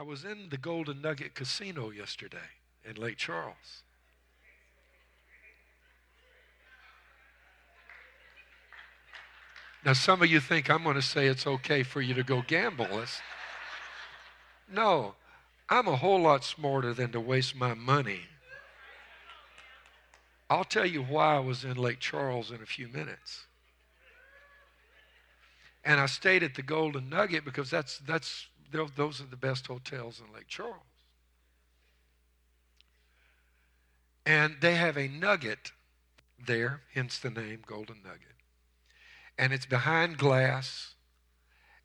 I was in the Golden Nugget Casino yesterday in Lake Charles. Now, some of you think I'm going to say it's okay for you to go gamble. It's, no, I'm a whole lot smarter than to waste my money. I'll tell you why I was in Lake Charles in a few minutes. And I stayed at the Golden Nugget because that's, that's, those are the best hotels in Lake Charles. And they have a nugget there, hence the name Golden Nugget and it's behind glass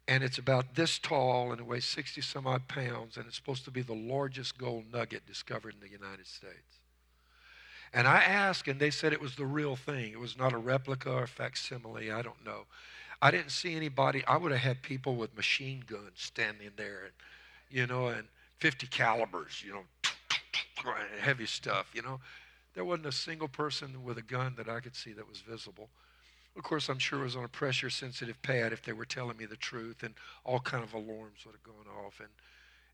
and it's about this tall and it weighs 60 some odd pounds and it's supposed to be the largest gold nugget discovered in the United States. And I asked and they said it was the real thing. It was not a replica or facsimile, I don't know. I didn't see anybody. I would have had people with machine guns standing there and you know and 50 calibers, you know, heavy stuff, you know. There wasn't a single person with a gun that I could see that was visible. Of course, I'm sure it was on a pressure sensitive pad if they were telling me the truth, and all kind of alarms would have gone off, and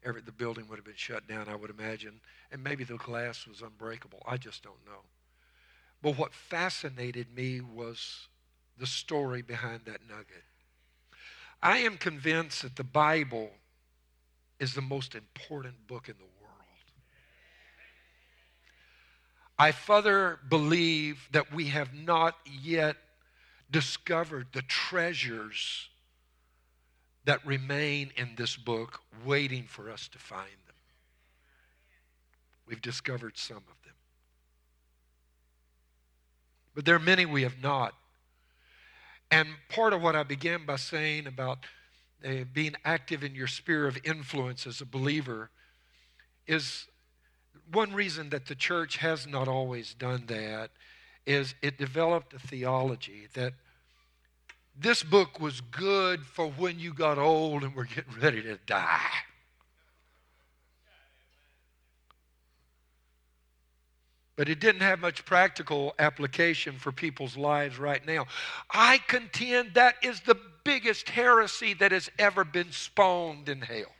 every, the building would have been shut down, I would imagine. And maybe the glass was unbreakable. I just don't know. But what fascinated me was the story behind that nugget. I am convinced that the Bible is the most important book in the world. I further believe that we have not yet discovered the treasures that remain in this book waiting for us to find them. We've discovered some of them. But there are many we have not. And part of what I began by saying about uh, being active in your sphere of influence as a believer is one reason that the church has not always done that is it developed a theology that this book was good for when you got old and were getting ready to die. But it didn't have much practical application for people's lives right now. I contend that is the biggest heresy that has ever been spawned in hell.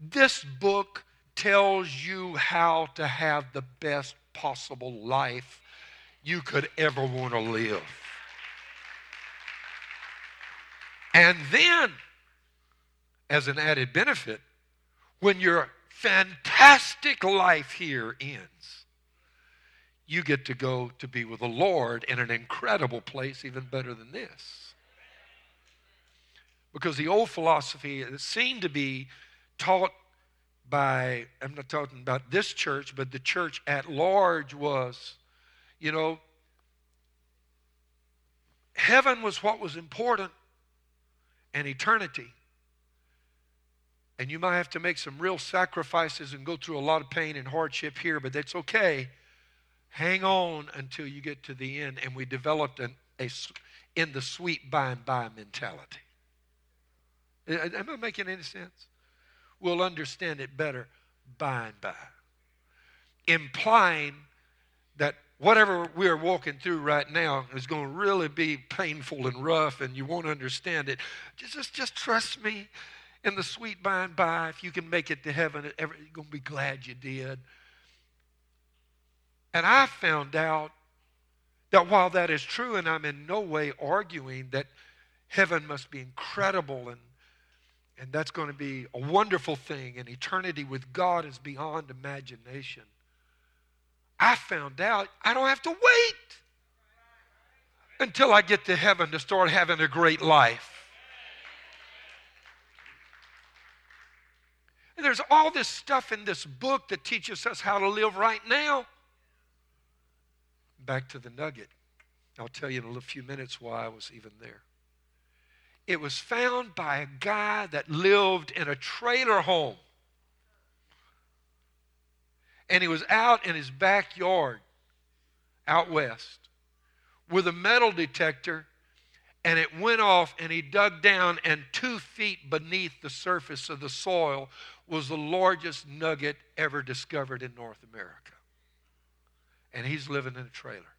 This book tells you how to have the best possible life you could ever want to live. And then, as an added benefit, when your fantastic life here ends, you get to go to be with the Lord in an incredible place, even better than this. Because the old philosophy seemed to be taught by, I'm not talking about this church, but the church at large was, you know, heaven was what was important and eternity. And you might have to make some real sacrifices and go through a lot of pain and hardship here, but that's okay. Hang on until you get to the end. And we developed an, a in the sweet by and by mentality. Am I making any sense? we'll understand it better by and by. Implying that whatever we're walking through right now is going to really be painful and rough and you won't understand it. Just, just, just trust me in the sweet by and by. If you can make it to heaven, you're going to be glad you did. And I found out that while that is true, and I'm in no way arguing that heaven must be incredible and and that's going to be a wonderful thing. And eternity with God is beyond imagination. I found out I don't have to wait until I get to heaven to start having a great life. And there's all this stuff in this book that teaches us how to live right now. Back to the nugget. I'll tell you in a few minutes why I was even there. It was found by a guy that lived in a trailer home. And he was out in his backyard out west with a metal detector and it went off and he dug down and two feet beneath the surface of the soil was the largest nugget ever discovered in north america and he's living in a trailer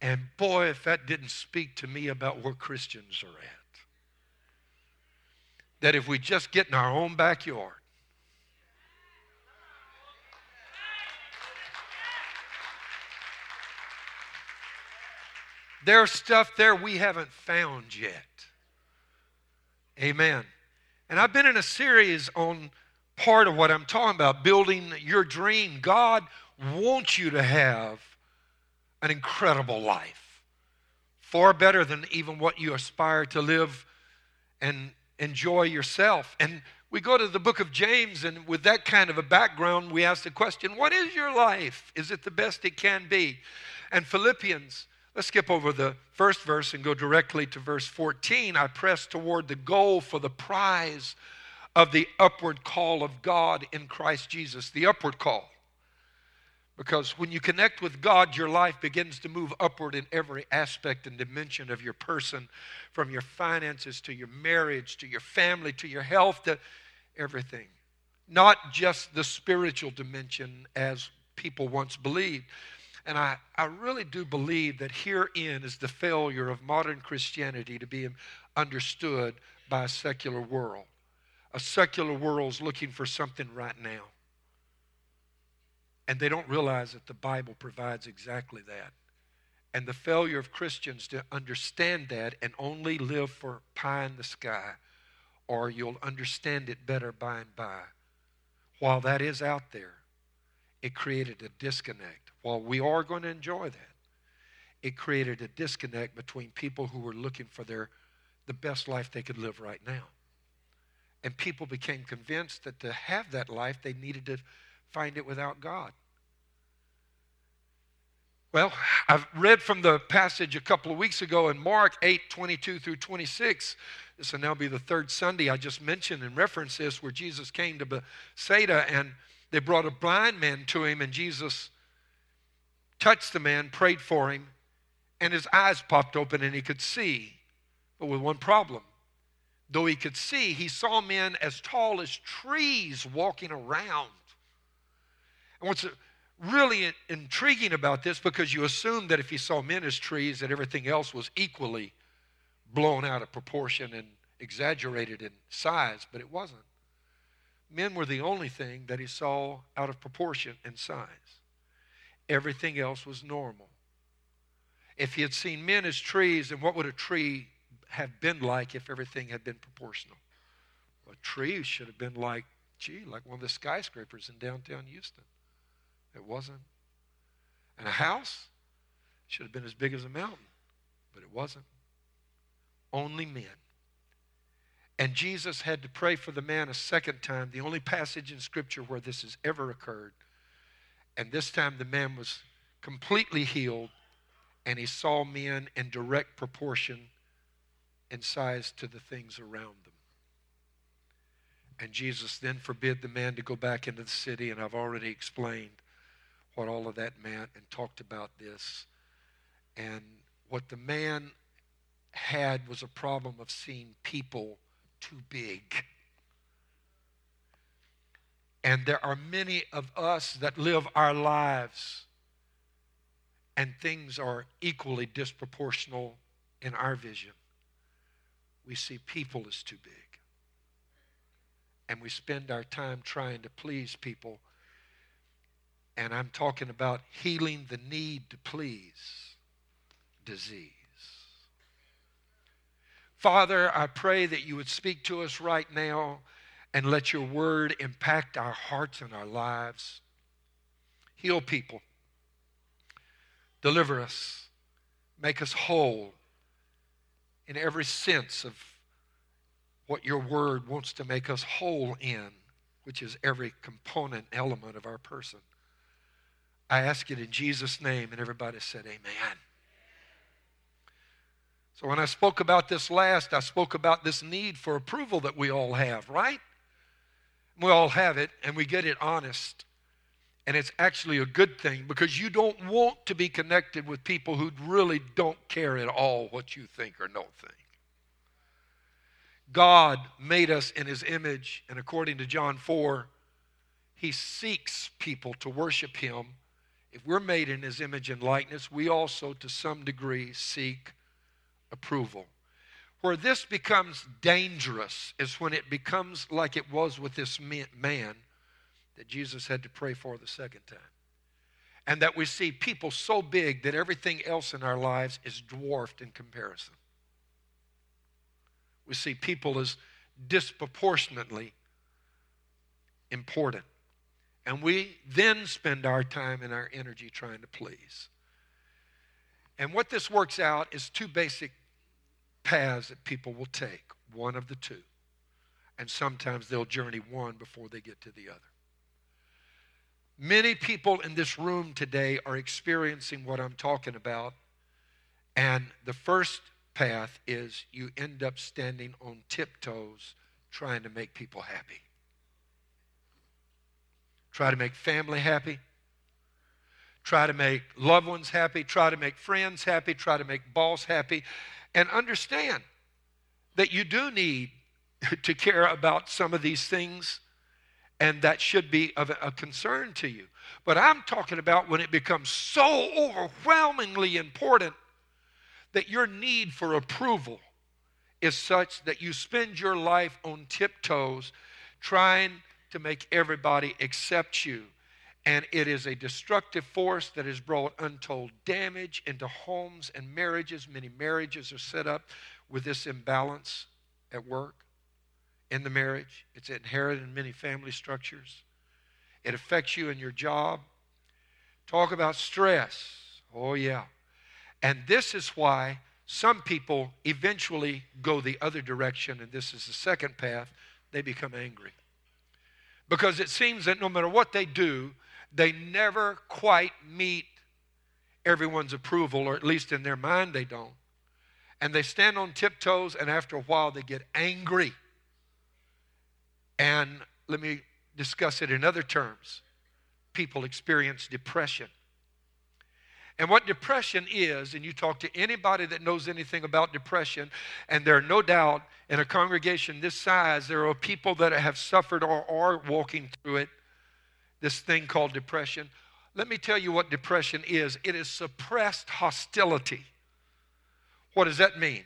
and boy, if that didn't speak to me about where Christians are at. that if we just get in our own backyard, there's stuff there we haven't found yet. Amen. And I've been in a series on part of what I'm talking about building your dream. God wants you to have an incredible life, far better than even what you aspire to live and enjoy yourself. And we go to the book of James, and with that kind of a background, we ask the question what is your life? Is it the best it can be? And Philippians, let's skip over the first verse and go directly to verse 14. I press toward the goal for the prize of the upward call of God in Christ Jesus, the upward call. Because when you connect with God, your life begins to move upward in every aspect and dimension of your person, from your finances to your marriage to your family to your health to everything. Not just the spiritual dimension as people once believed. And I, I really do believe that herein is the failure of modern Christianity to be understood by a secular world. A secular world is looking for something right now. And they don't realize that the Bible provides exactly that. And the failure of Christians to understand that and only live for pie in the sky, or you'll understand it better by and by. While that is out there, it created a disconnect. While we are going to enjoy that, it created a disconnect between people who were looking for their the best life they could live right now. And people became convinced that to have that life, they needed to find it without God. Well, I've read from the passage a couple of weeks ago in Mark 8 22 through 26. This will now be the third Sunday I just mentioned and referenced this, where Jesus came to Bethsaida and they brought a blind man to him, and Jesus touched the man, prayed for him, and his eyes popped open and he could see, but with one problem. Though he could see, he saw men as tall as trees walking around. And what's really intriguing about this because you assume that if he saw men as trees, that everything else was equally blown out of proportion and exaggerated in size, but it wasn't. Men were the only thing that he saw out of proportion in size. Everything else was normal. If he had seen men as trees, then what would a tree have been like if everything had been proportional? a tree should have been like, gee, like one of the skyscrapers in downtown Houston. It wasn't. And a house should have been as big as a mountain, but it wasn't. Only men. And Jesus had to pray for the man a second time, the only passage in Scripture where this has ever occurred. And this time the man was completely healed, and he saw men in direct proportion in size to the things around them. And Jesus then forbid the man to go back into the city, and I've already explained what all of that meant and talked about this. And what the man had was a problem of seeing people too big. And there are many of us that live our lives, and things are equally disproportional in our vision. We see people as too big. And we spend our time trying to please people and I'm talking about healing the need to please disease. Father, I pray that you would speak to us right now and let your word impact our hearts and our lives. Heal people, deliver us, make us whole in every sense of what your word wants to make us whole in, which is every component element of our person. I ask it in Jesus' name. And everybody said, Amen. So when I spoke about this last, I spoke about this need for approval that we all have, right? We all have it, and we get it honest. And it's actually a good thing because you don't want to be connected with people who really don't care at all what you think or don't think. God made us in his image, and according to John 4, he seeks people to worship him if we're made in his image and likeness, we also, to some degree, seek approval. Where this becomes dangerous is when it becomes like it was with this man that Jesus had to pray for the second time. And that we see people so big that everything else in our lives is dwarfed in comparison. We see people as disproportionately important. And we then spend our time and our energy trying to please. And what this works out is two basic paths that people will take, one of the two. And sometimes they'll journey one before they get to the other. Many people in this room today are experiencing what I'm talking about. And the first path is you end up standing on tiptoes trying to make people happy. Try to make family happy. Try to make loved ones happy. Try to make friends happy. Try to make boss happy. And understand that you do need to care about some of these things, and that should be of a concern to you. But I'm talking about when it becomes so overwhelmingly important that your need for approval is such that you spend your life on tiptoes trying to make everybody accept you. And it is a destructive force that has brought untold damage into homes and marriages. Many marriages are set up with this imbalance at work, in the marriage. It's inherited in many family structures. It affects you in your job. Talk about stress. Oh, yeah. And this is why some people eventually go the other direction, and this is the second path. They become angry. Because it seems that no matter what they do, they never quite meet everyone's approval, or at least in their mind they don't. And they stand on tiptoes, and after a while they get angry. And let me discuss it in other terms people experience depression. And what depression is, and you talk to anybody that knows anything about depression, and there are no doubt in a congregation this size, there are people that have suffered or are walking through it, this thing called depression. Let me tell you what depression is it is suppressed hostility. What does that mean?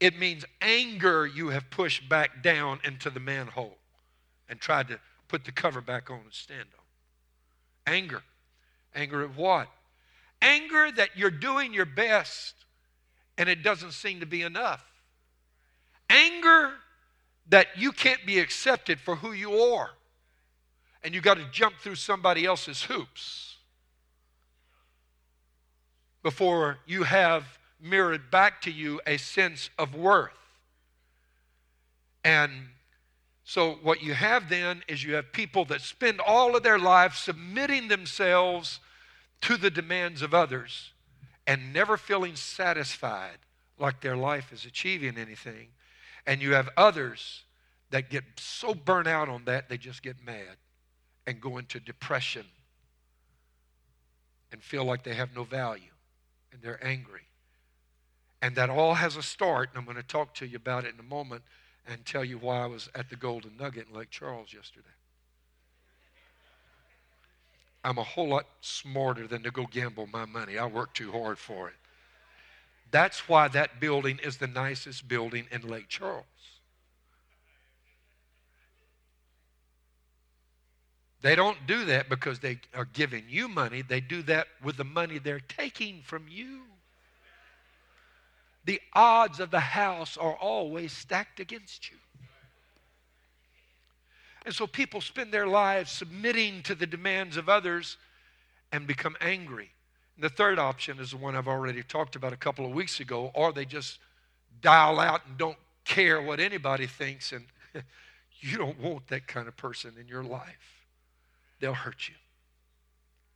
It means anger you have pushed back down into the manhole and tried to put the cover back on and stand on. Anger. Anger at what? Anger that you're doing your best and it doesn't seem to be enough. Anger that you can't be accepted for who you are and you got to jump through somebody else's hoops before you have mirrored back to you a sense of worth. And so, what you have then is you have people that spend all of their lives submitting themselves to the demands of others and never feeling satisfied like their life is achieving anything. And you have others that get so burnt out on that, they just get mad and go into depression and feel like they have no value and they're angry. And that all has a start, and I'm going to talk to you about it in a moment and tell you why I was at the Golden Nugget in Lake Charles yesterday. I'm a whole lot smarter than to go gamble my money. I work too hard for it. That's why that building is the nicest building in Lake Charles. They don't do that because they are giving you money. They do that with the money they're taking from you. The odds of the house are always stacked against you. And so people spend their lives submitting to the demands of others and become angry. And the third option is the one I've already talked about a couple of weeks ago, or they just dial out and don't care what anybody thinks, and you don't want that kind of person in your life. They'll hurt you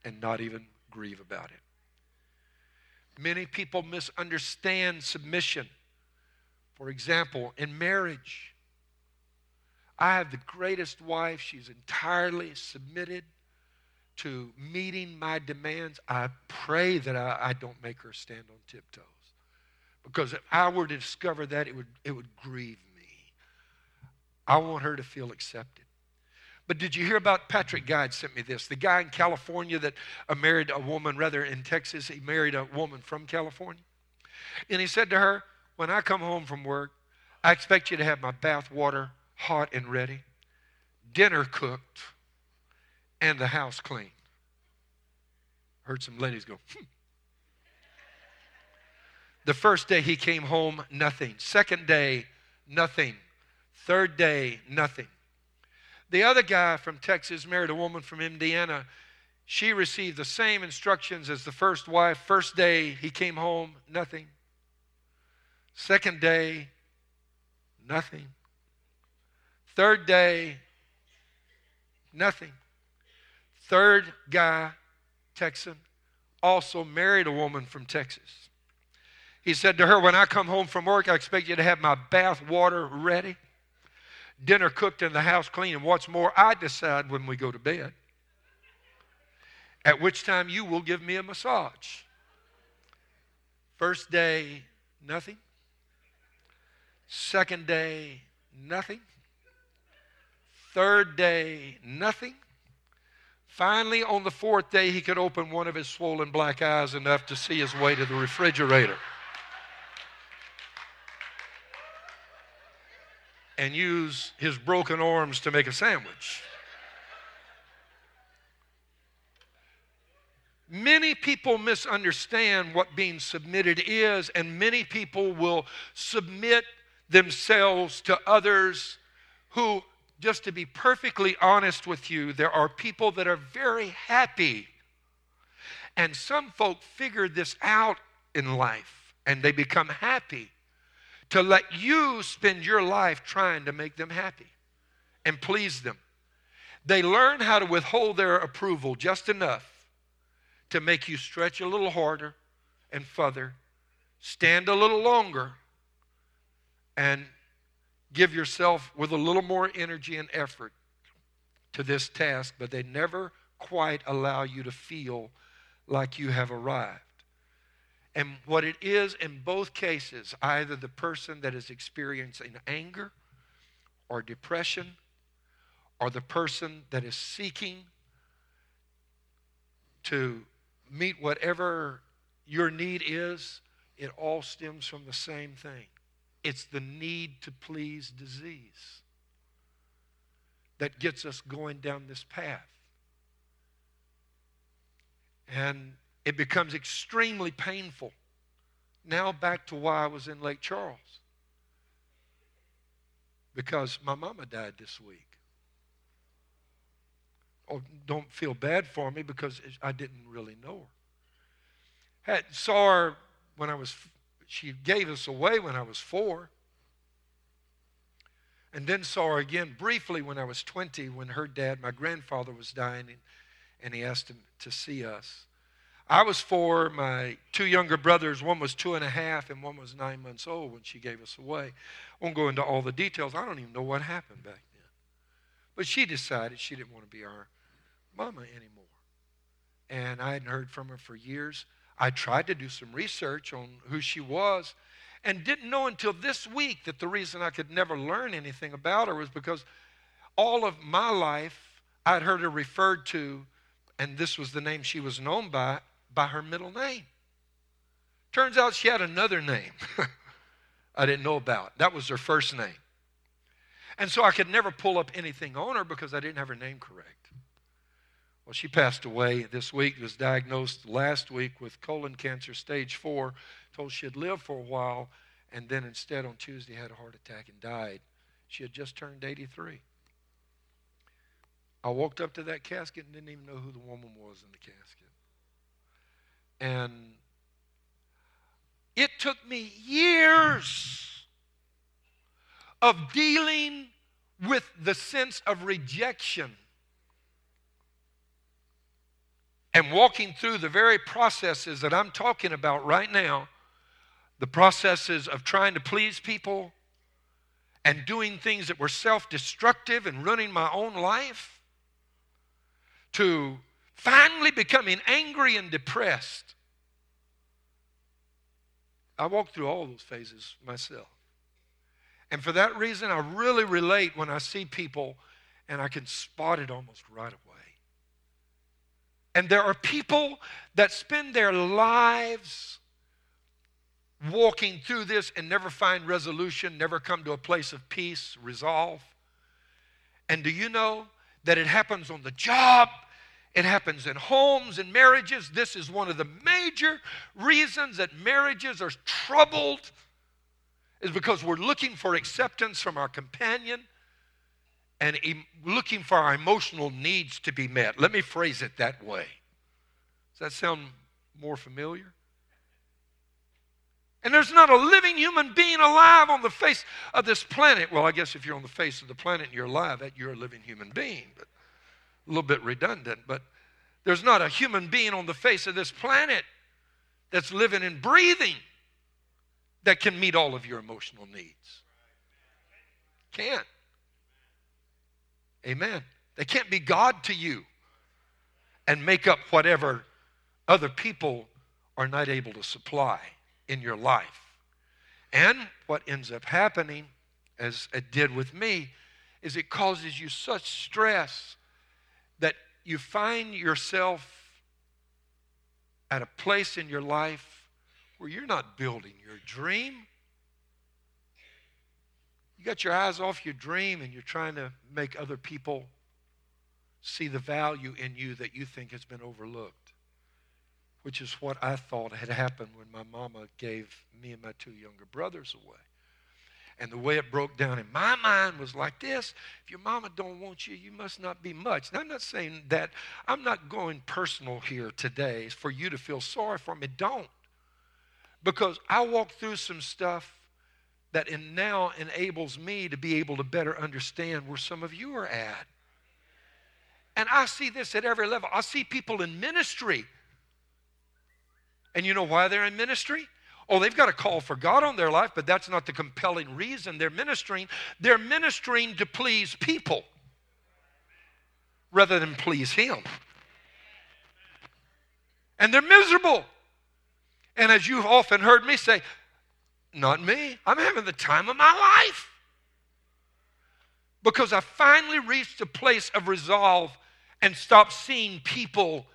and not even grieve about it. Many people misunderstand submission. For example, in marriage, I have the greatest wife. She's entirely submitted to meeting my demands. I pray that I, I, don't make her stand on tiptoes. Because if I were to discover that, it would, it would grieve me. I want her to feel accepted. But did you hear about Patrick Guide sent me this? The guy in California that uh, married a woman, rather in Texas, he married a woman from California. And he said to her, When I come home from work, I expect you to have my bath water hot and ready, dinner cooked, and the house clean. Heard some ladies go, hmm. The first day he came home, nothing. Second day, nothing. Third day, nothing. The other guy from Texas married a woman from Indiana. She received the same instructions as the first wife. First day, he came home, nothing. Second day, nothing. Third day, nothing. Third guy, Texan, also married a woman from Texas. He said to her, When I come home from work, I expect you to have my bath water ready, dinner cooked, and the house clean. And what's more, I decide when we go to bed, at which time you will give me a massage. First day, nothing. Second day, nothing. Third day, nothing. Finally, on the fourth day, he could open one of his swollen black eyes enough to see his way to the refrigerator. And use his broken arms to make a sandwich. Many people misunderstand what being submitted is, and many people will submit themselves to others who, just to be perfectly honest with you, there are people that are very happy. And some folk figure this out in life and they become happy to let you spend your life trying to make them happy and please them. They learn how to withhold their approval just enough to make you stretch a little harder and further, stand a little longer, and give yourself with a little more energy and effort to this task, but they never quite allow you to feel like you have arrived. And what it is in both cases, either the person that is experiencing anger or depression, or the person that is seeking to meet whatever your need is, it all stems from the same thing. It's the need to please disease that gets us going down this path. And it becomes extremely painful. Now, back to why I was in Lake Charles. Because my mama died this week. Oh, don't feel bad for me because I didn't really know her. Had, saw her when I was, she gave us away when I was four. And then saw her again briefly when I was 20 when her dad, my grandfather, was dying and, and he asked him to see us. I was four. My two younger brothers, one was two and a half and one was nine months old when she gave us away. I won't go into all the details. I don't even know what happened back then. But she decided she didn't want to be our mama anymore. And I hadn't heard from her for years. I tried to do some research on who she was and didn't know until this week that the reason I could never learn anything about her was because all of my life I'd heard her referred to, and this was the name she was known by, by her middle name. Turns out she had another name I didn't know about. That was her first name. And so I could never pull up anything on her because I didn't have her name correct. Well, she passed away this week, was diagnosed last week with colon cancer, stage four, told she'd live for a while, and then instead on Tuesday had a heart attack and died. She had just turned 83. I walked up to that casket and didn't even know who the woman was in the casket. And it took me years of dealing with the sense of rejection and walking through the very processes that I'm talking about right now. The processes of trying to please people and doing things that were self destructive and running my own life to finally becoming angry and depressed. I walked through all those phases myself. And for that reason, I really relate when I see people and I can spot it almost right away. And there are people that spend their lives walking through this and never find resolution, never come to a place of peace, resolve. And do you know that it happens on the job? It happens in homes and marriages. This is one of the major reasons that marriages are troubled is because we're looking for acceptance from our companion and looking for our emotional needs to be met. Let me phrase it that way. Does that sound more familiar? And there's not a living human being alive on the face of this planet. Well, I guess if you're on the face of the planet and you're alive, that you're a living human being, but a little bit redundant. But there's not a human being on the face of this planet that's living and breathing that can meet all of your emotional needs. Can't. Amen. They can't be God to you and make up whatever other people are not able to supply in your life. And what ends up happening, as it did with me, is it causes you such stress that you find yourself at a place in your life where you're not building your dream. You got your eyes off your dream and you're trying to make other people see the value in you that you think has been overlooked which is what I thought had happened when my mama gave me and my two younger brothers away. And the way it broke down in my mind was like this if your mama don't want you, you must not be much. Now, I'm not saying that, I'm not going personal here today for you to feel sorry for me. Don't. Because I walked through some stuff that in now enables me to be able to better understand where some of you are at. And I see this at every level. I see people in ministry and you know why they're in ministry? Oh, they've got a call for God on their life, but that's not the compelling reason they're ministering. They're ministering to please people rather than please Him. And they're miserable. And as you've often heard me say, not me. I'm having the time of my life. Because I finally reached a place of resolve and stopped seeing people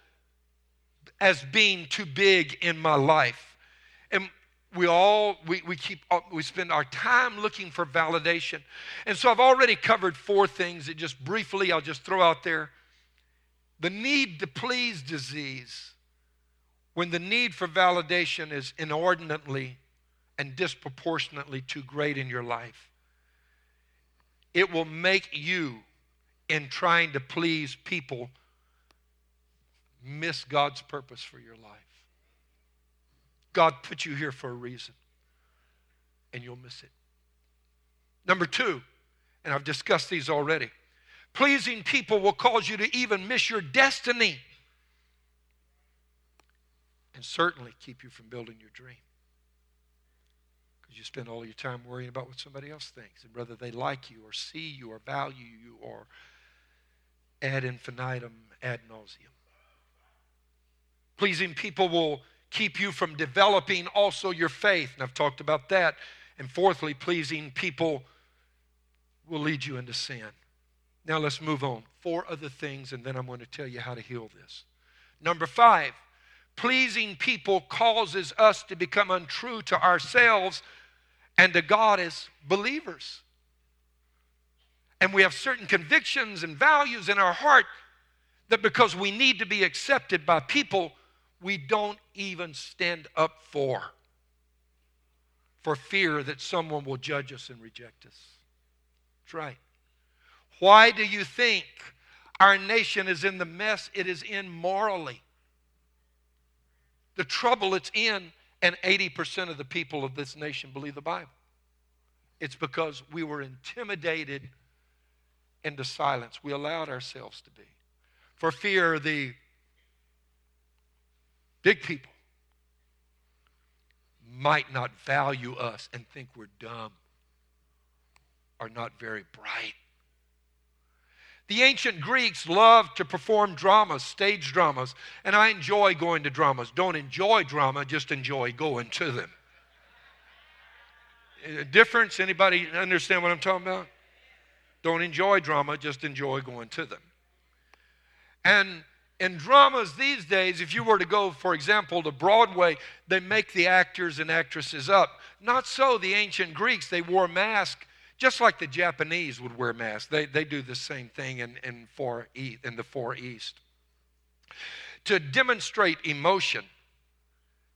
as being too big in my life. And we all we, we keep uh, we spend our time looking for validation and so i've already covered four things that just briefly i'll just throw out there the need to please disease when the need for validation is inordinately and disproportionately too great in your life it will make you in trying to please people miss God's purpose for your life. God put you here for a reason, and you'll miss it. Number two, and I've discussed these already pleasing people will cause you to even miss your destiny and certainly keep you from building your dream. Because you spend all your time worrying about what somebody else thinks and whether they like you or see you or value you or ad infinitum, ad nauseum. Pleasing people will keep you from developing also your faith. And I've talked about that. And fourthly, pleasing people will lead you into sin. Now let's move on. Four other things, and then I'm going to tell you how to heal this. Number five, pleasing people causes us to become untrue to ourselves and to God as believers. And we have certain convictions and values in our heart that because we need to be accepted by people, we don't even stand up for, for fear that someone will judge us and reject us. That's right. Why do you think our nation is in the mess it is in morally? The trouble it's in, and 80% of the people of this nation believe the Bible. It's because we were intimidated into silence. We allowed ourselves to be. For fear the big people might not value us and think we're dumb or not very bright. The ancient Greeks loved to perform dramas, stage dramas, and I enjoy going to dramas. Don't enjoy drama, just enjoy going to them. A difference? Anybody understand what I'm talking about? Don't enjoy drama, just enjoy going to them. And in dramas these days, if you were to go, for example, to Broadway, they make the actors and actresses up. Not so the ancient Greeks. They wore masks just like the Japanese would wear masks. They, they do the same thing in, in, far in the Far East. To demonstrate emotion,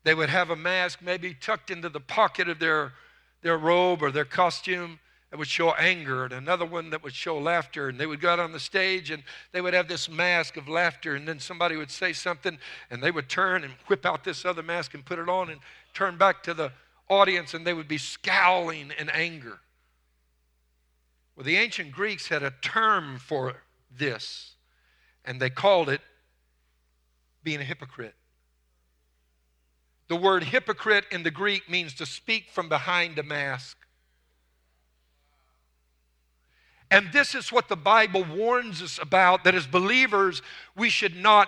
they would have a mask maybe tucked into the pocket of their, their robe or their costume that would show anger, and another one that would show laughter. And they would go out on the stage and they would have this mask of laughter, and then somebody would say something, and they would turn and whip out this other mask and put it on and turn back to the audience, and they would be scowling in anger. Well, the ancient Greeks had a term for this, and they called it being a hypocrite. The word hypocrite in the Greek means to speak from behind a mask. And this is what the Bible warns us about that as believers, we should not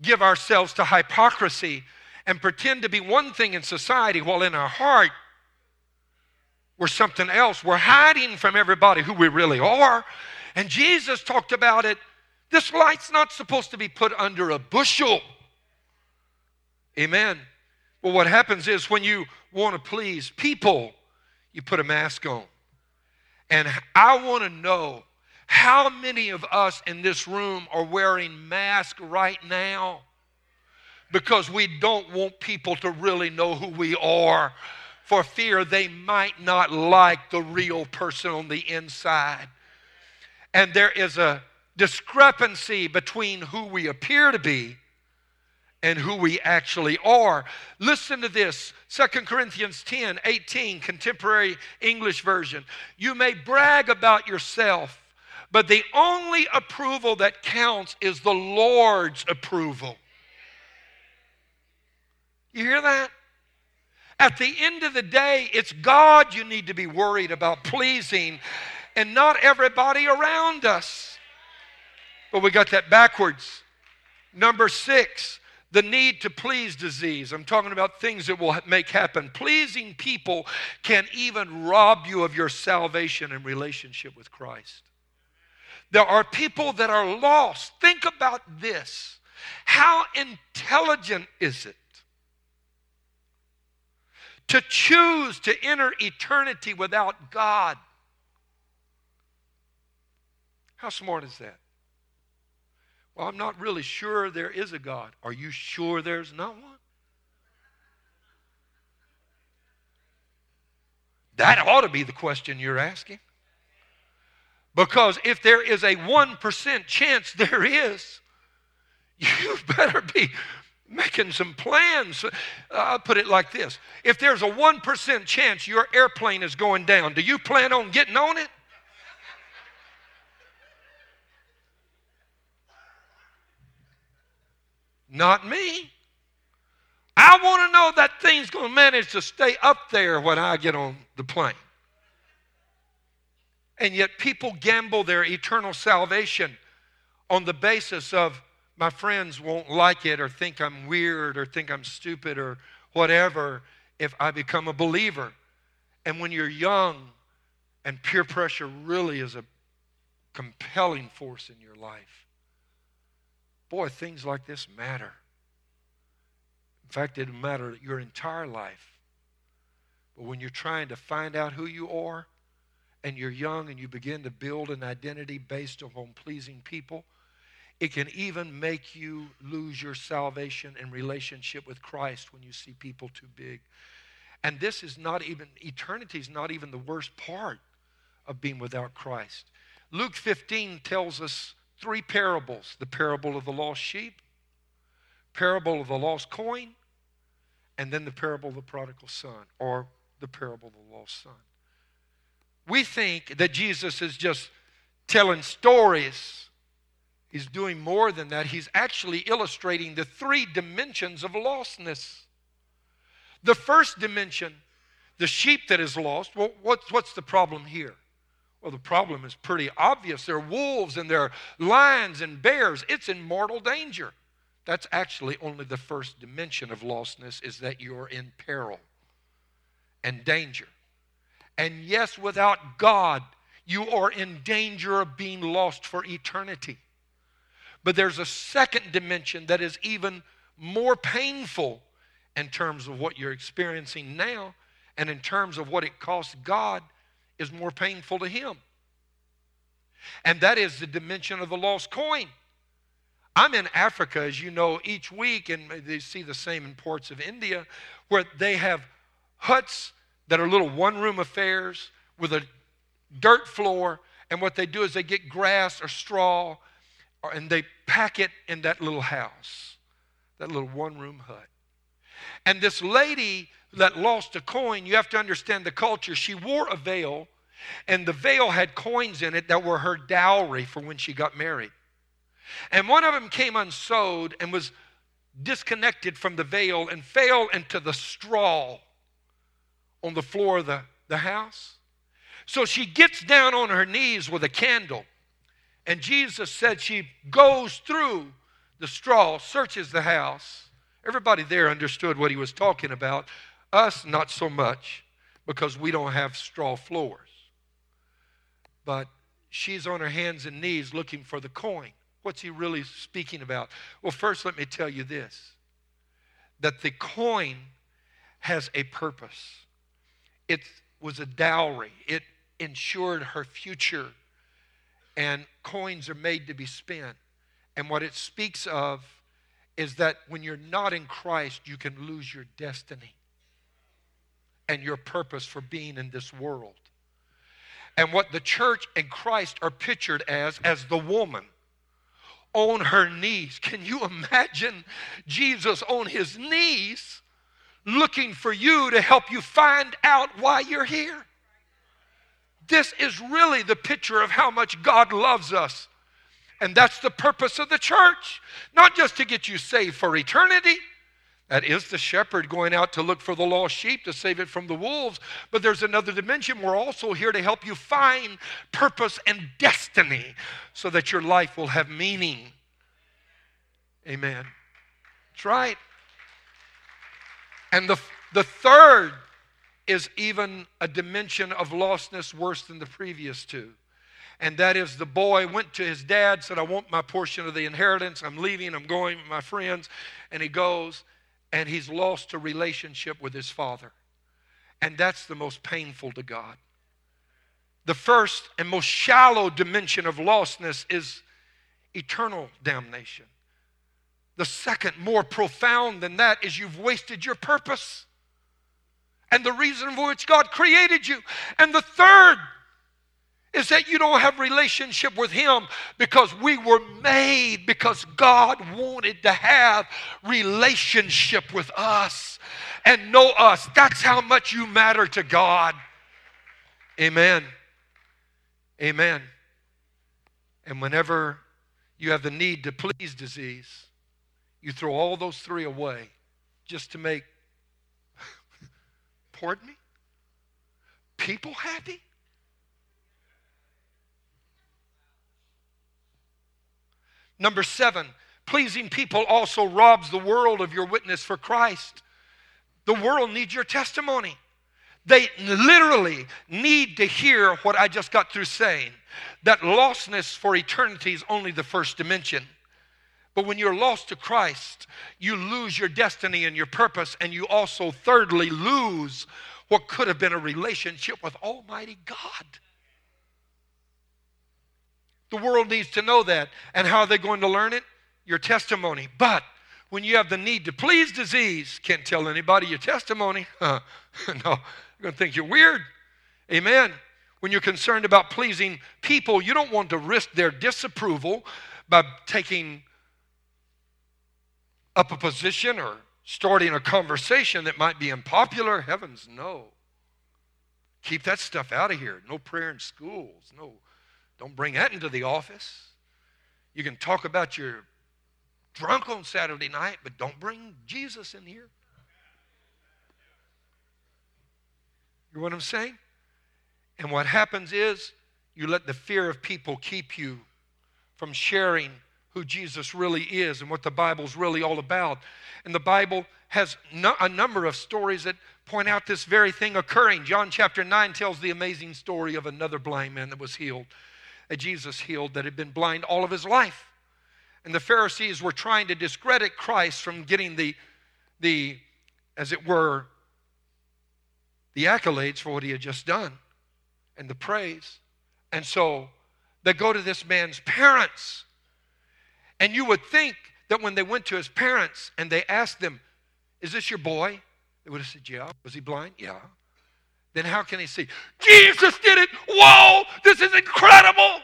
give ourselves to hypocrisy and pretend to be one thing in society while in our heart we're something else. We're hiding from everybody who we really are. And Jesus talked about it. This light's not supposed to be put under a bushel. Amen. Well, what happens is when you want to please people, you put a mask on. And I want to know how many of us in this room are wearing masks right now because we don't want people to really know who we are for fear they might not like the real person on the inside. And there is a discrepancy between who we appear to be and who we actually are. Listen to this 2 Corinthians 10 18, contemporary English version. You may brag about yourself, but the only approval that counts is the Lord's approval. You hear that? At the end of the day, it's God you need to be worried about pleasing and not everybody around us. But we got that backwards. Number six, the need to please disease. I'm talking about things that will make happen. Pleasing people can even rob you of your salvation and relationship with Christ. There are people that are lost. Think about this. How intelligent is it to choose to enter eternity without God? How smart is that? Well, I'm not really sure there is a God. Are you sure there's not one? That ought to be the question you're asking. Because if there is a 1% chance there is, you better be making some plans. I'll put it like this if there's a 1% chance your airplane is going down, do you plan on getting on it? Not me. I want to know that thing's going to manage to stay up there when I get on the plane. And yet, people gamble their eternal salvation on the basis of my friends won't like it or think I'm weird or think I'm stupid or whatever if I become a believer. And when you're young and peer pressure really is a compelling force in your life, Boy, things like this matter. In fact, it matter your entire life. But when you're trying to find out who you are and you're young and you begin to build an identity based upon pleasing people, it can even make you lose your salvation and relationship with Christ when you see people too big. And this is not even, eternity is not even the worst part of being without Christ. Luke 15 tells us three parables the parable of the lost sheep, parable of the lost coin, and then the parable of the prodigal son, or the parable of the lost son. We think that Jesus is just telling stories. He's doing more than that. He's actually illustrating the three dimensions of lostness. The first dimension, the sheep that is lost, well, what's, what's the problem here? Well, the problem is pretty obvious. There are wolves and there are lions and bears. It's in mortal danger. That's actually only the first dimension of lostness is that you're in peril and danger. And yes, without God, you are in danger of being lost for eternity. But there's a second dimension that is even more painful in terms of what you're experiencing now and in terms of what it costs God is more painful to him. And that is the dimension of the lost coin. I'm in Africa, as you know, each week, and they see the same in ports of India, where they have huts that are little one room affairs with a dirt floor. And what they do is they get grass or straw and they pack it in that little house, that little one room hut. And this lady that lost a coin, you have to understand the culture. She wore a veil, and the veil had coins in it that were her dowry for when she got married. And one of them came unsewed and was disconnected from the veil and fell into the straw on the floor of the, the house. So she gets down on her knees with a candle. And Jesus said she goes through the straw, searches the house. Everybody there understood what he was talking about. Us, not so much, because we don't have straw floors. But she's on her hands and knees looking for the coin. What's he really speaking about? Well, first, let me tell you this that the coin has a purpose. It was a dowry, it ensured her future. And coins are made to be spent. And what it speaks of is that when you're not in Christ, you can lose your destiny and your purpose for being in this world. And what the church and Christ are pictured as, as the woman on her knees. Can you imagine Jesus on his knees looking for you to help you find out why you're here? This is really the picture of how much God loves us. And that's the purpose of the church. Not just to get you saved for eternity. That is the shepherd going out to look for the lost sheep to save it from the wolves. But there's another dimension. We're also here to help you find purpose and destiny so that your life will have meaning. Amen. That's right. And the, the third is even a dimension of lostness worse than the previous two. And that is the boy went to his dad, said, I want my portion of the inheritance. I'm leaving, I'm going with my friends. And he goes, and he's lost a relationship with his father. And that's the most painful to God. The first and most shallow dimension of lostness is eternal damnation. The second, more profound than that, is you've wasted your purpose and the reason for which God created you. And the third is that you don't have relationship with him because we were made because God wanted to have relationship with us and know us. That's how much you matter to God. Amen. Amen. And whenever you have the need to please disease, you throw all those three away just to make Pardon me? People happy? Number seven, pleasing people also robs the world of your witness for Christ. The world needs your testimony. They literally need to hear what I just got through saying that lostness for eternity is only the first dimension. But when you're lost to Christ, you lose your destiny and your purpose, and you also, thirdly, lose what could have been a relationship with Almighty God. The world needs to know that. And how are they going to learn it? Your testimony. But when you have the need to please disease, can't tell anybody your testimony. no, you're going to think you're weird. Amen. When you're concerned about pleasing people, you don't want to risk their disapproval by taking up a position or starting a conversation that might be unpopular. Heavens, no. Keep that stuff out of here. No prayer in schools. No, don't bring that into the office. You can talk about your drunk on Saturday night, but don't bring Jesus in here. You know what I'm saying? And what happens is you let the fear of people keep you from sharing who Jesus really is and what the Bible's really all about. And the Bible has no, a number of stories that point out this very thing occurring. John chapter 9 tells the amazing story of another blind man that was healed, that Jesus healed, that had been blind all of his life. And the Pharisees were trying to discredit Christ from getting the, the as it were, the accolades for what he had just done and the praise. And so they go to this man's parents. And you would think that when they went to his parents and they asked them, Is this your boy? They would have said, Yeah. Was he blind? Yeah. Then how can he see? Jesus did it! Whoa! This is incredible!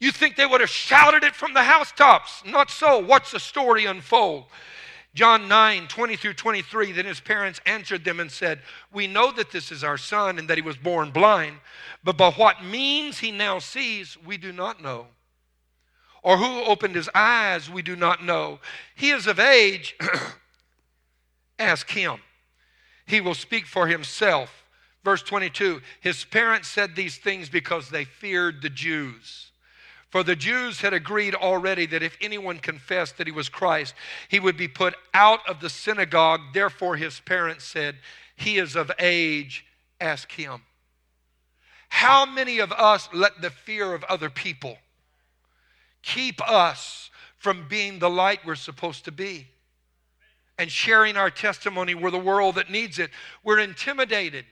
You think they would have shouted it from the housetops? Not so. Watch the story unfold. John 9, 20 through 23, then his parents answered them and said, We know that this is our son and that he was born blind, but by what means he now sees, we do not know. Or who opened his eyes, we do not know. He is of age. Ask him. He will speak for himself. Verse 22 His parents said these things because they feared the Jews. For the Jews had agreed already that if anyone confessed that he was Christ, he would be put out of the synagogue. Therefore, his parents said, He is of age, ask him. How many of us let the fear of other people keep us from being the light we're supposed to be and sharing our testimony with the world that needs it? We're intimidated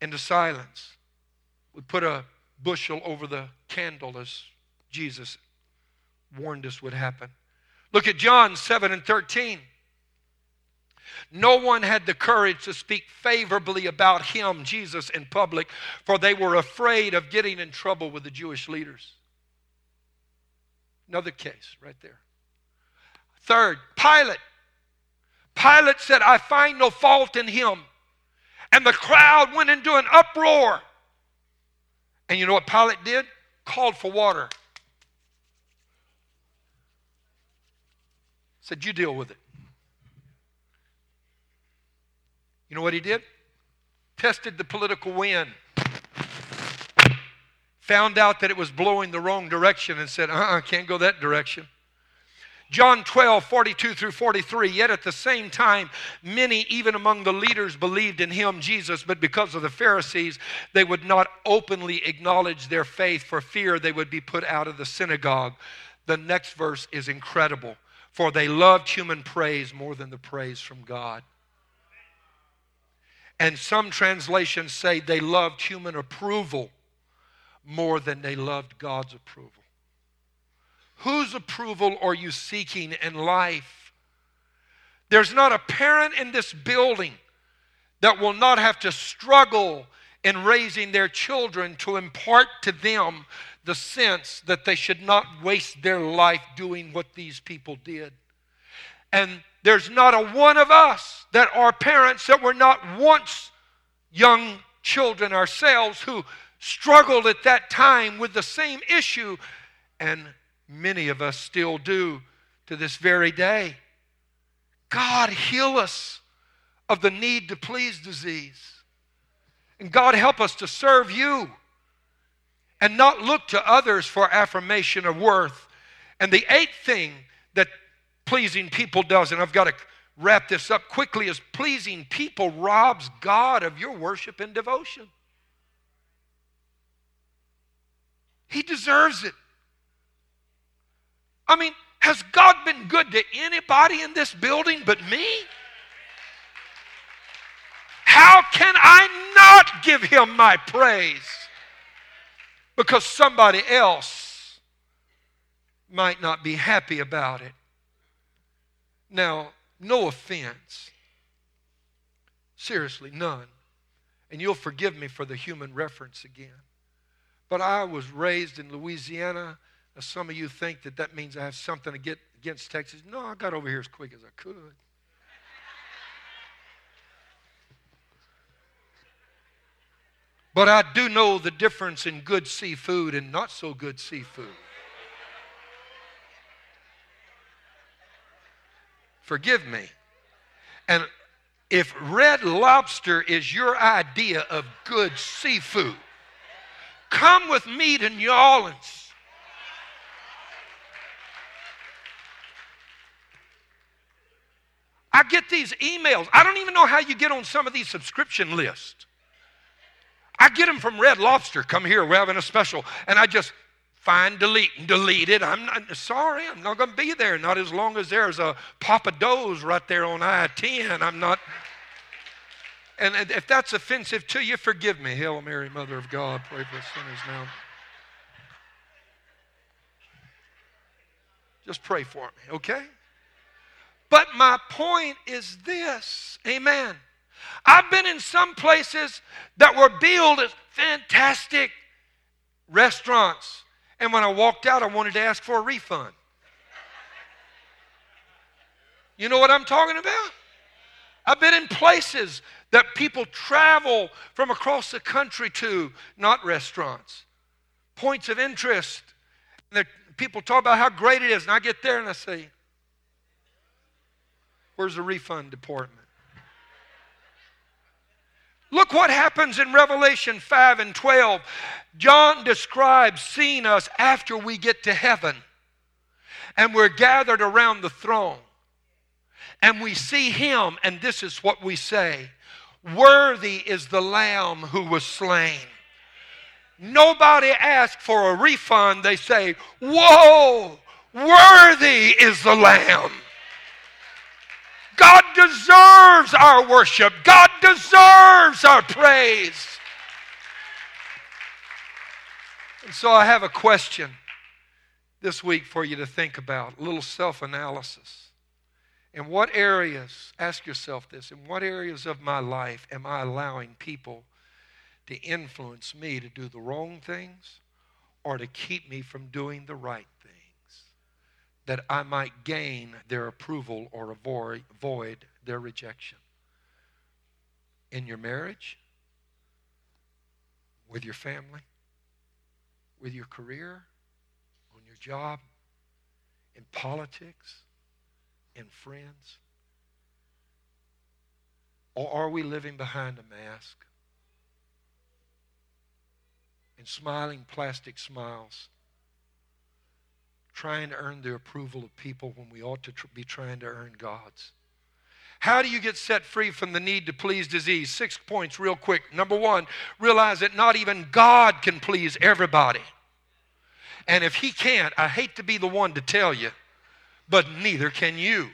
into silence. We put a bushel over the candle as Jesus warned us would happen. Look at John 7 and 13. No one had the courage to speak favorably about him, Jesus, in public, for they were afraid of getting in trouble with the Jewish leaders. Another case right there. Third, Pilate. Pilate said, I find no fault in him. And the crowd went into an uproar. And you know what Pilate did? Called for water. Said, You deal with it. You know what he did? Tested the political wind. Found out that it was blowing the wrong direction and said, uh uh-uh, uh, can't go that direction. John 12, 42 through 43. Yet at the same time, many, even among the leaders, believed in him, Jesus, but because of the Pharisees, they would not openly acknowledge their faith for fear they would be put out of the synagogue. The next verse is incredible. For they loved human praise more than the praise from God. And some translations say they loved human approval more than they loved God's approval. Whose approval are you seeking in life? There's not a parent in this building that will not have to struggle in raising their children to impart to them the sense that they should not waste their life doing what these people did. And there's not a one of us that are parents that were not once young children ourselves who struggled at that time with the same issue and Many of us still do to this very day. God, heal us of the need to please disease. And God, help us to serve you and not look to others for affirmation of worth. And the eighth thing that pleasing people does, and I've got to wrap this up quickly, is pleasing people robs God of your worship and devotion. He deserves it. I mean, has God been good to anybody in this building but me? How can I not give him my praise? Because somebody else might not be happy about it. Now, no offense. Seriously, none. And you'll forgive me for the human reference again. But I was raised in Louisiana now, some of you think that that means I have something to get against Texas. No, I got over here as quick as I could. But I do know the difference in good seafood and not so good seafood. Forgive me. And if red lobster is your idea of good seafood, come with me to New Orleans I get these emails. I don't even know how you get on some of these subscription lists. I get them from Red Lobster. Come here, we're having a special. And I just find, delete, and delete it. I'm not sorry, I'm not going to be there. Not as long as there's a Pappadeaux's right there on I 10. I'm not. And if that's offensive to you, forgive me. Hail Mary, Mother of God, pray for sinners now. Just pray for me, okay? But my point is this Amen. I've been in some places that were billed as fantastic restaurants. And when I walked out, I wanted to ask for a refund. You know what I'm talking about? I've been in places that people travel from across the country to, not restaurants, points of interest. And people talk about how great it is, and I get there and I say, Where's the refund department? Look what happens in Revelation 5 and 12. John describes seeing us after we get to heaven and we're gathered around the throne and we see him, and this is what we say Worthy is the Lamb who was slain. Nobody asks for a refund. They say, Whoa, worthy is the Lamb. God deserves our worship. God deserves our praise. And so I have a question this week for you to think about, a little self analysis. In what areas, ask yourself this, in what areas of my life am I allowing people to influence me to do the wrong things or to keep me from doing the right that I might gain their approval or avoid their rejection. In your marriage, with your family, with your career, on your job, in politics, in friends? Or are we living behind a mask? And smiling plastic smiles trying to earn the approval of people when we ought to tr- be trying to earn God's. How do you get set free from the need to please disease? Six points, real quick. Number one, realize that not even God can please everybody. And if He can't, I hate to be the one to tell you, but neither can you.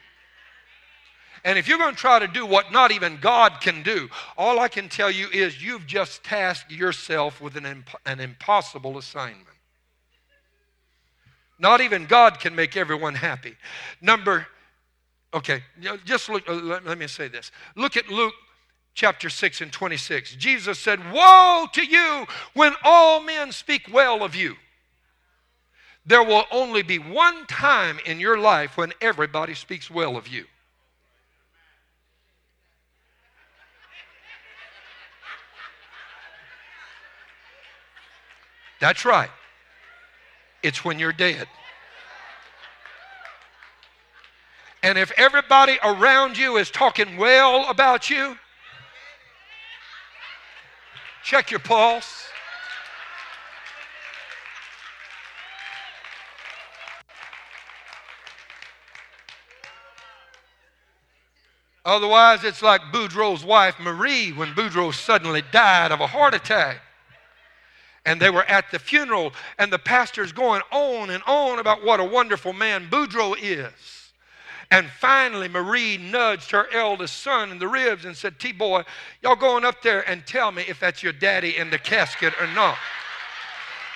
And if you're going to try to do what not even God can do, all I can tell you is you've just tasked yourself with an, imp- an impossible assignment. Not even God can make everyone happy. Number, okay, just look, uh, let me say this. Look at Luke chapter 6 and 26. Jesus said, Woe to you when all men speak well of you. There will only be one time in your life when everybody speaks well of you. That's right. It's when you're dead. And if everybody around you is talking well about you, check your pulse. Otherwise, it's like Boudreaux's wife, Marie, when Boudreaux suddenly died of a heart attack and they were at the funeral, and the pastor's going on and on about what a wonderful man Boudreaux is. And finally, Marie nudged her eldest son in the ribs and said, T boy, y'all going up there and tell me if that's your daddy in the casket or not.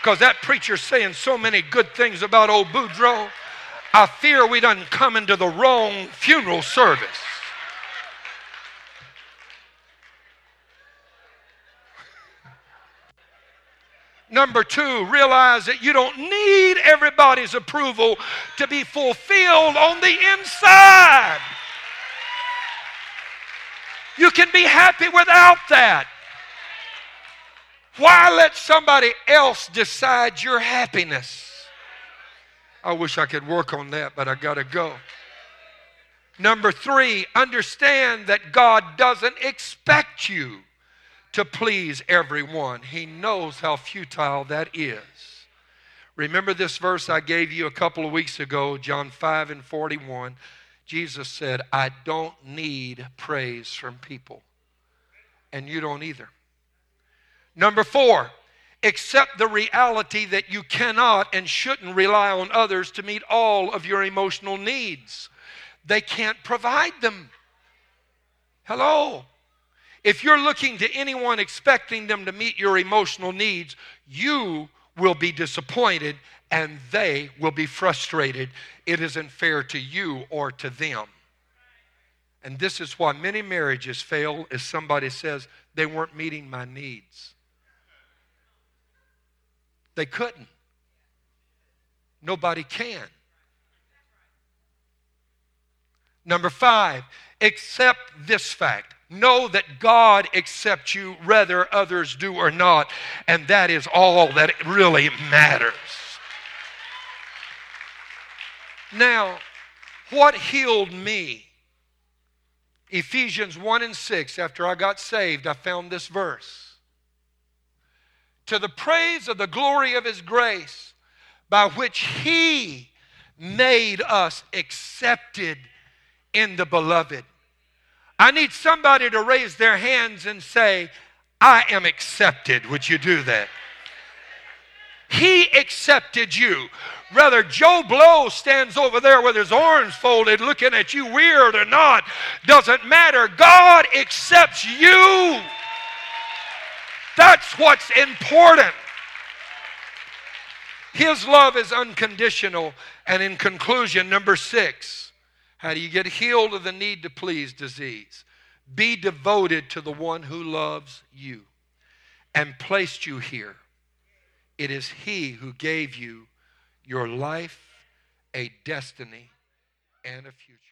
Because that preacher's saying so many good things about old Boudreaux. I fear we done come into the wrong funeral service. Number two, realize that you don't need everybody's approval to be fulfilled on the inside. You can be happy without that. Why let somebody else decide your happiness? I wish I could work on that, but I got to go. Number three, understand that God doesn't expect you to please everyone. He knows how futile that is. Remember this verse I gave you a couple of weeks ago, John 5 and 41. Jesus said, I don't need praise from people. And you don't either. Number four, accept the reality that you cannot and shouldn't rely on others to meet all of your emotional needs. They can't provide them. Hello? If you're looking to anyone expecting them to meet your emotional needs, you will be disappointed and they will be frustrated. It isn't fair to you or to them. And this is why many marriages fail is somebody says they weren't meeting my needs. They couldn't. Nobody can. Number five, accept this fact. Know that God accepts you whether others do or not, and that is all that really matters. Now, what healed me? Ephesians 1 and 6, after I got saved, I found this verse. To the praise of the glory of his grace, by which he made us accepted in the beloved. I need somebody to raise their hands and say, I am accepted. Would you do that? He accepted you. Whether Joe Blow stands over there with his arms folded looking at you weird or not, doesn't matter. God accepts you. That's what's important. His love is unconditional. And in conclusion, number six, how do you get healed of the need to please disease? Be devoted to the one who loves you and placed you here. It is He who gave you your life, a destiny, and a future.